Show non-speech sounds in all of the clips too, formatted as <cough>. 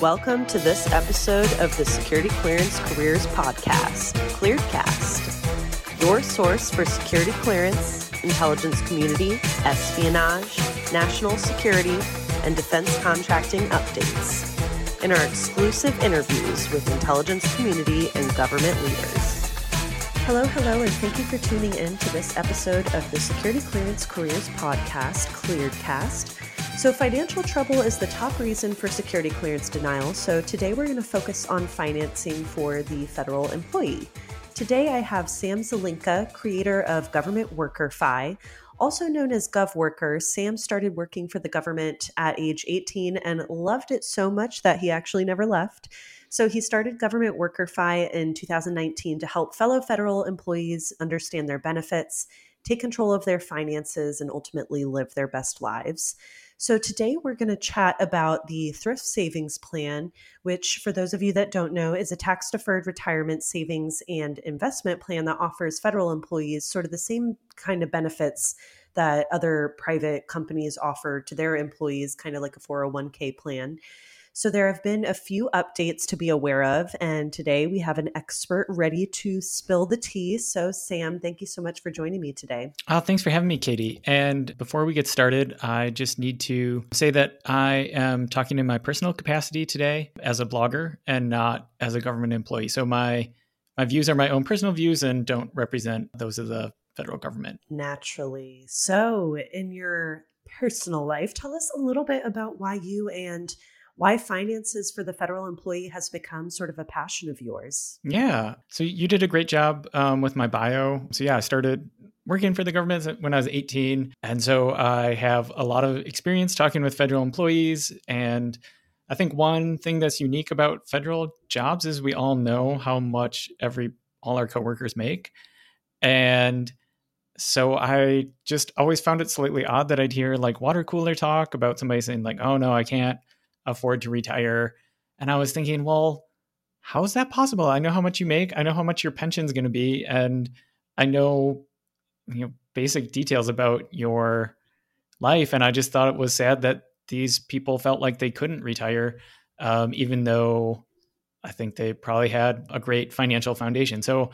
Welcome to this episode of the Security Clearance Careers Podcast, ClearedCast, your source for security clearance, intelligence community, espionage, national security, and defense contracting updates, and our exclusive interviews with intelligence community and government leaders. Hello, hello, and thank you for tuning in to this episode of the Security Clearance Careers Podcast, ClearedCast. So, financial trouble is the top reason for security clearance denial. So, today we're going to focus on financing for the federal employee. Today, I have Sam Zelinka, creator of Government Worker Fi. Also known as GovWorker, Sam started working for the government at age 18 and loved it so much that he actually never left. So he started Government Worker Fi in 2019 to help fellow federal employees understand their benefits, take control of their finances, and ultimately live their best lives. So, today we're going to chat about the Thrift Savings Plan, which, for those of you that don't know, is a tax deferred retirement savings and investment plan that offers federal employees sort of the same kind of benefits that other private companies offer to their employees, kind of like a 401k plan. So there have been a few updates to be aware of, and today we have an expert ready to spill the tea. So, Sam, thank you so much for joining me today. Oh, thanks for having me, Katie. And before we get started, I just need to say that I am talking in my personal capacity today as a blogger and not as a government employee. So my my views are my own personal views and don't represent those of the federal government. Naturally. So, in your personal life, tell us a little bit about why you and why finances for the federal employee has become sort of a passion of yours. Yeah. So you did a great job um, with my bio. So yeah, I started working for the government when I was 18. And so I have a lot of experience talking with federal employees. And I think one thing that's unique about federal jobs is we all know how much every all our coworkers make. And so I just always found it slightly odd that I'd hear like water cooler talk about somebody saying like, "Oh no, I can't afford to retire. And I was thinking, well, how is that possible? I know how much you make. I know how much your pension is going to be, and I know you know basic details about your life. And I just thought it was sad that these people felt like they couldn't retire, um, even though I think they probably had a great financial foundation. So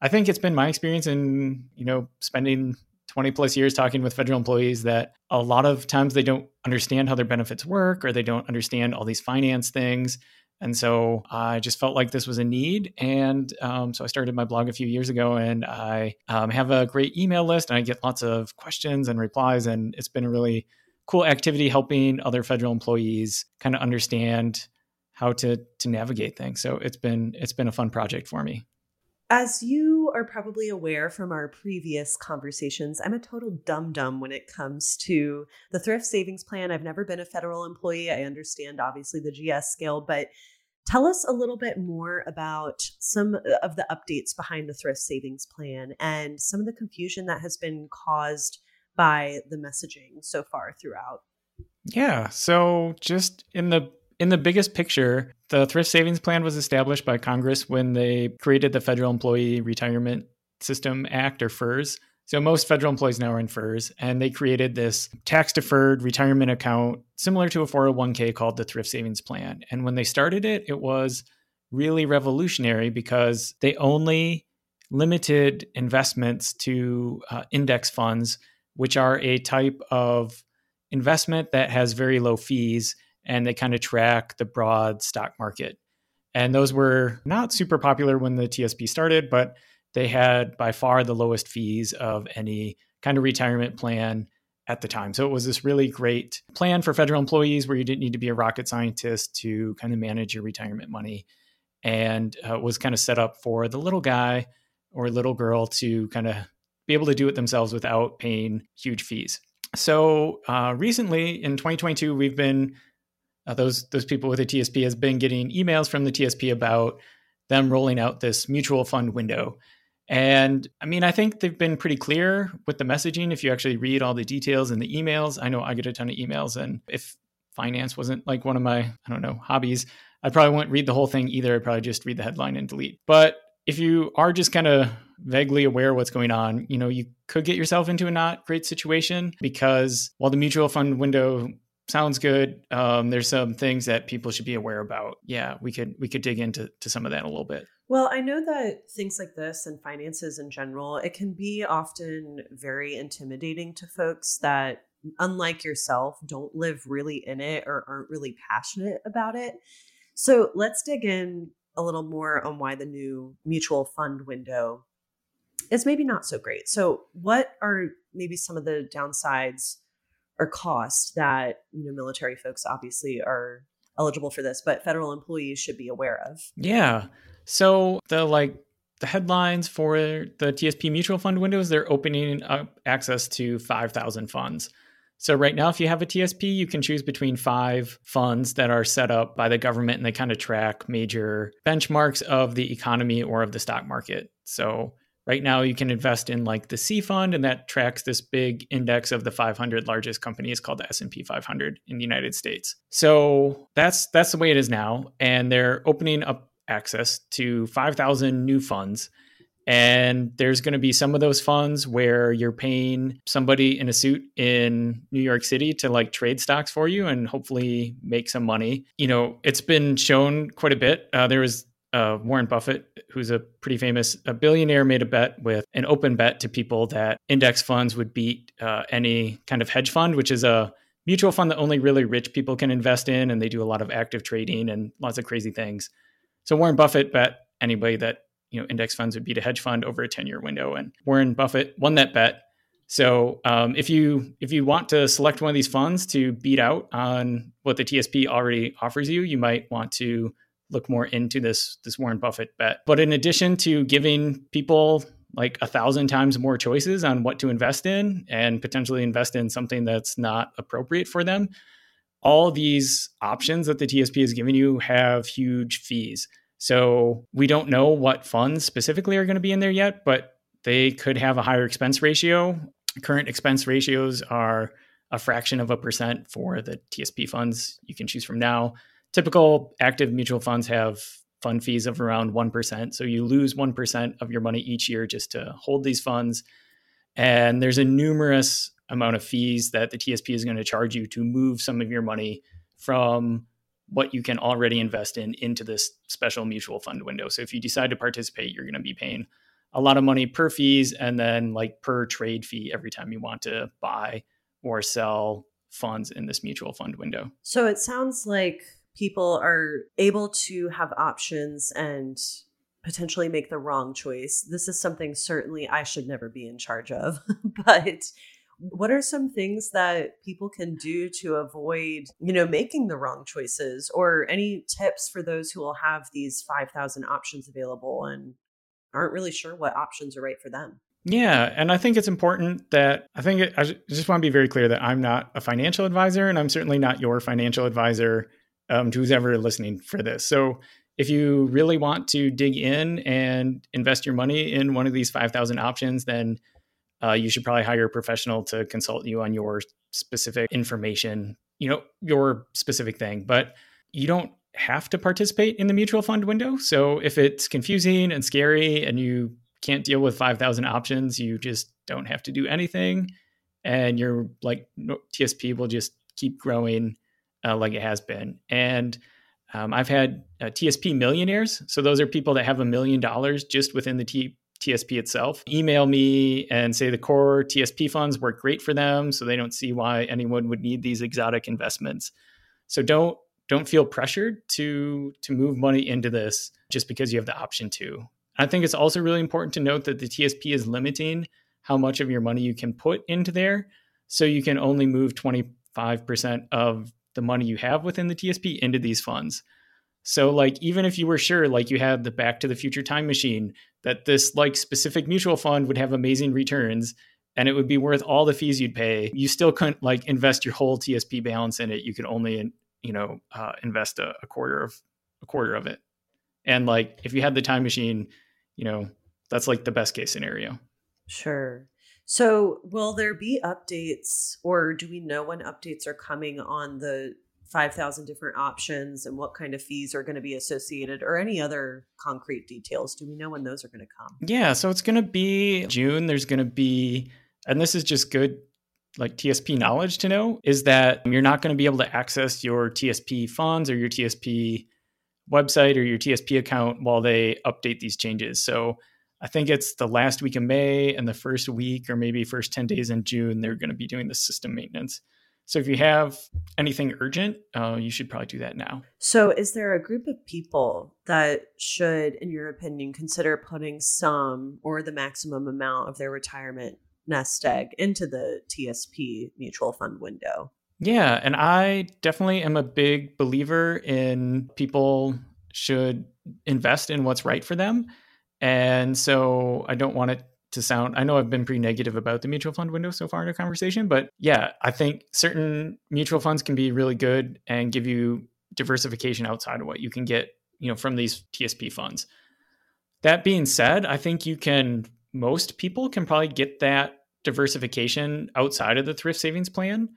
I think it's been my experience in you know spending 20 plus years talking with federal employees that a lot of times they don't understand how their benefits work or they don't understand all these finance things. And so I just felt like this was a need. And um, so I started my blog a few years ago and I um, have a great email list and I get lots of questions and replies. And it's been a really cool activity helping other federal employees kind of understand how to to navigate things. So it's been it's been a fun project for me. As you are probably aware from our previous conversations, I'm a total dum dum when it comes to the thrift savings plan. I've never been a federal employee. I understand, obviously, the GS scale, but tell us a little bit more about some uh, of the updates behind the thrift savings plan and some of the confusion that has been caused by the messaging so far throughout. Yeah. So, just in the in the biggest picture, the thrift savings plan was established by Congress when they created the Federal Employee Retirement System Act or FERS. So most federal employees now are in FERS, and they created this tax deferred retirement account similar to a 401k called the Thrift Savings Plan. And when they started it, it was really revolutionary because they only limited investments to uh, index funds, which are a type of investment that has very low fees and they kind of track the broad stock market. And those were not super popular when the TSP started, but they had by far the lowest fees of any kind of retirement plan at the time. So it was this really great plan for federal employees where you didn't need to be a rocket scientist to kind of manage your retirement money and uh, was kind of set up for the little guy or little girl to kind of be able to do it themselves without paying huge fees. So uh, recently in 2022, we've been uh, those those people with a TSP has been getting emails from the TSP about them rolling out this mutual fund window. And I mean, I think they've been pretty clear with the messaging. If you actually read all the details in the emails, I know I get a ton of emails. And if finance wasn't like one of my, I don't know, hobbies, I probably wouldn't read the whole thing either. I'd probably just read the headline and delete. But if you are just kind of vaguely aware what's going on, you know, you could get yourself into a not great situation because while the mutual fund window sounds good. Um, there's some things that people should be aware about. Yeah, we could we could dig into to some of that a little bit. Well, I know that things like this and finances in general, it can be often very intimidating to folks that unlike yourself don't live really in it or aren't really passionate about it. So, let's dig in a little more on why the new mutual fund window is maybe not so great. So, what are maybe some of the downsides or cost that you know military folks obviously are eligible for this, but federal employees should be aware of? Yeah. So the like the headlines for the TSP mutual fund windows, they're opening up access to 5,000 funds. So right now, if you have a TSP, you can choose between five funds that are set up by the government and they kind of track major benchmarks of the economy or of the stock market. So right now you can invest in like the C fund and that tracks this big index of the 500 largest companies called the S&P 500 in the United States. So that's that's the way it is now and they're opening up access to 5,000 new funds and there's going to be some of those funds where you're paying somebody in a suit in New York City to like trade stocks for you and hopefully make some money. You know, it's been shown quite a bit. Uh, there was uh, Warren Buffett, who's a pretty famous a billionaire, made a bet with an open bet to people that index funds would beat uh, any kind of hedge fund, which is a mutual fund that only really rich people can invest in, and they do a lot of active trading and lots of crazy things. So Warren Buffett bet anybody that you know index funds would beat a hedge fund over a ten year window, and Warren Buffett won that bet. So um, if you if you want to select one of these funds to beat out on what the TSP already offers you, you might want to look more into this this Warren Buffett bet. But in addition to giving people like a thousand times more choices on what to invest in and potentially invest in something that's not appropriate for them, all these options that the TSP is giving you have huge fees. So we don't know what funds specifically are going to be in there yet, but they could have a higher expense ratio. Current expense ratios are a fraction of a percent for the TSP funds you can choose from now typical active mutual funds have fund fees of around 1%. So you lose 1% of your money each year just to hold these funds. And there's a numerous amount of fees that the TSP is going to charge you to move some of your money from what you can already invest in into this special mutual fund window. So if you decide to participate, you're going to be paying a lot of money per fees and then like per trade fee every time you want to buy or sell funds in this mutual fund window. So it sounds like people are able to have options and potentially make the wrong choice. This is something certainly I should never be in charge of. <laughs> but what are some things that people can do to avoid, you know, making the wrong choices or any tips for those who will have these 5000 options available and aren't really sure what options are right for them? Yeah, and I think it's important that I think it, I just want to be very clear that I'm not a financial advisor and I'm certainly not your financial advisor um, to who's ever listening for this. So if you really want to dig in and invest your money in one of these 5,000 options, then uh, you should probably hire a professional to consult you on your specific information, you know, your specific thing. But you don't have to participate in the mutual fund window. So if it's confusing and scary and you can't deal with 5,000 options, you just don't have to do anything. And your like TSP will just keep growing uh, like it has been. And um, I've had uh, TSP millionaires. So those are people that have a million dollars just within the T- TSP itself. Email me and say the core TSP funds work great for them. So they don't see why anyone would need these exotic investments. So don't don't feel pressured to to move money into this just because you have the option to. I think it's also really important to note that the TSP is limiting how much of your money you can put into there. So you can only move 25% of the money you have within the TSP into these funds. So like even if you were sure like you had the back to the future time machine that this like specific mutual fund would have amazing returns and it would be worth all the fees you'd pay, you still couldn't like invest your whole TSP balance in it. You could only you know uh, invest a, a quarter of a quarter of it. And like if you had the time machine, you know, that's like the best case scenario. Sure. So, will there be updates, or do we know when updates are coming on the 5,000 different options and what kind of fees are going to be associated, or any other concrete details? Do we know when those are going to come? Yeah, so it's going to be June. There's going to be, and this is just good like TSP knowledge to know is that you're not going to be able to access your TSP funds or your TSP website or your TSP account while they update these changes. So I think it's the last week of May and the first week or maybe first 10 days in June, they're going to be doing the system maintenance. So if you have anything urgent, uh, you should probably do that now. So is there a group of people that should, in your opinion, consider putting some or the maximum amount of their retirement nest egg into the TSP mutual fund window? Yeah, and I definitely am a big believer in people should invest in what's right for them. And so I don't want it to sound, I know I've been pretty negative about the mutual fund window so far in our conversation, but yeah, I think certain mutual funds can be really good and give you diversification outside of what you can get, you know, from these TSP funds. That being said, I think you can, most people can probably get that diversification outside of the thrift savings plan,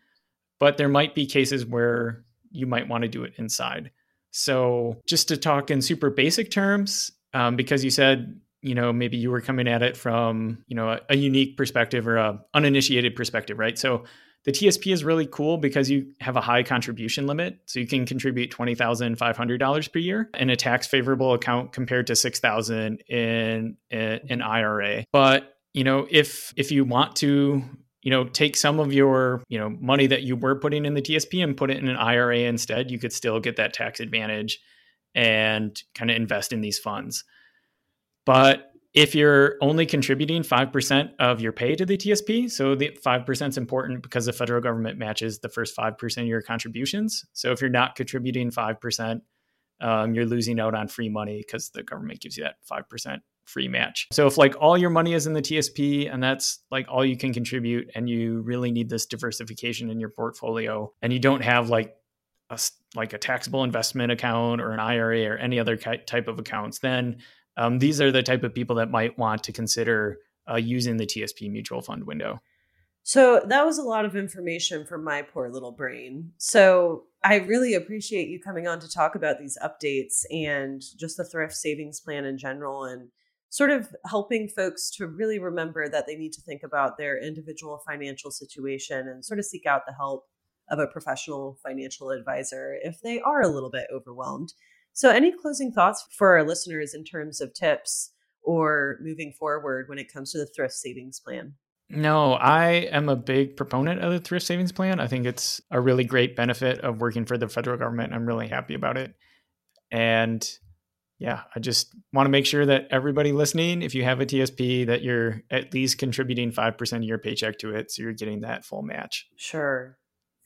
but there might be cases where you might want to do it inside. So, just to talk in super basic terms, um, because you said you know maybe you were coming at it from you know a, a unique perspective or a uninitiated perspective right so the TSP is really cool because you have a high contribution limit. So you can contribute $20,500 per year in a tax favorable account compared to 6,000 in, in an IRA. But, you know, if if you want to, you know, take some of your, you know, money that you were putting in the TSP and put it in an IRA instead, you could still get that tax advantage and kind of invest in these funds. But if you're only contributing 5% of your pay to the TSP, so the 5% is important because the federal government matches the first 5% of your contributions. So if you're not contributing 5%, um, you're losing out on free money because the government gives you that 5% free match. So if like all your money is in the TSP and that's like all you can contribute and you really need this diversification in your portfolio and you don't have like a, like a taxable investment account or an IRA or any other type of accounts, then um, these are the type of people that might want to consider uh, using the TSP mutual fund window. So that was a lot of information from my poor little brain. So I really appreciate you coming on to talk about these updates and just the thrift savings plan in general and sort of helping folks to really remember that they need to think about their individual financial situation and sort of seek out the help of a professional financial advisor if they are a little bit overwhelmed. So, any closing thoughts for our listeners in terms of tips or moving forward when it comes to the thrift savings plan? No, I am a big proponent of the thrift savings plan. I think it's a really great benefit of working for the federal government. I'm really happy about it. And yeah, I just want to make sure that everybody listening, if you have a TSP, that you're at least contributing 5% of your paycheck to it. So you're getting that full match. Sure.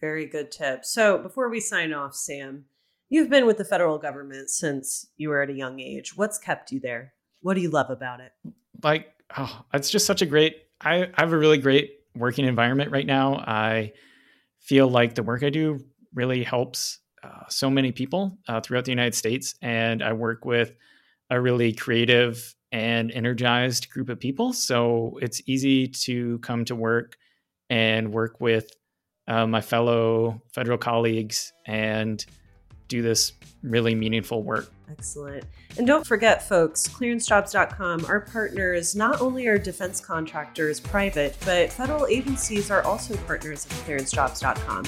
Very good tip. So before we sign off, Sam, You've been with the federal government since you were at a young age. What's kept you there? What do you love about it? Like, oh, it's just such a great, I, I have a really great working environment right now. I feel like the work I do really helps uh, so many people uh, throughout the United States. And I work with a really creative and energized group of people. So it's easy to come to work and work with uh, my fellow federal colleagues and do this really meaningful work. Excellent. And don't forget, folks, clearancejobs.com, our partners not only are defense contractors private, but federal agencies are also partners of clearancejobs.com.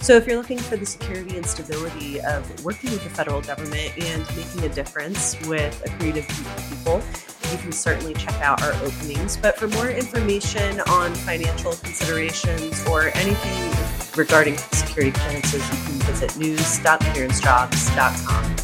So if you're looking for the security and stability of working with the federal government and making a difference with a creative group of people, you can certainly check out our openings. But for more information on financial considerations or anything regarding security clearances, you can visit news.clearancejobs.com.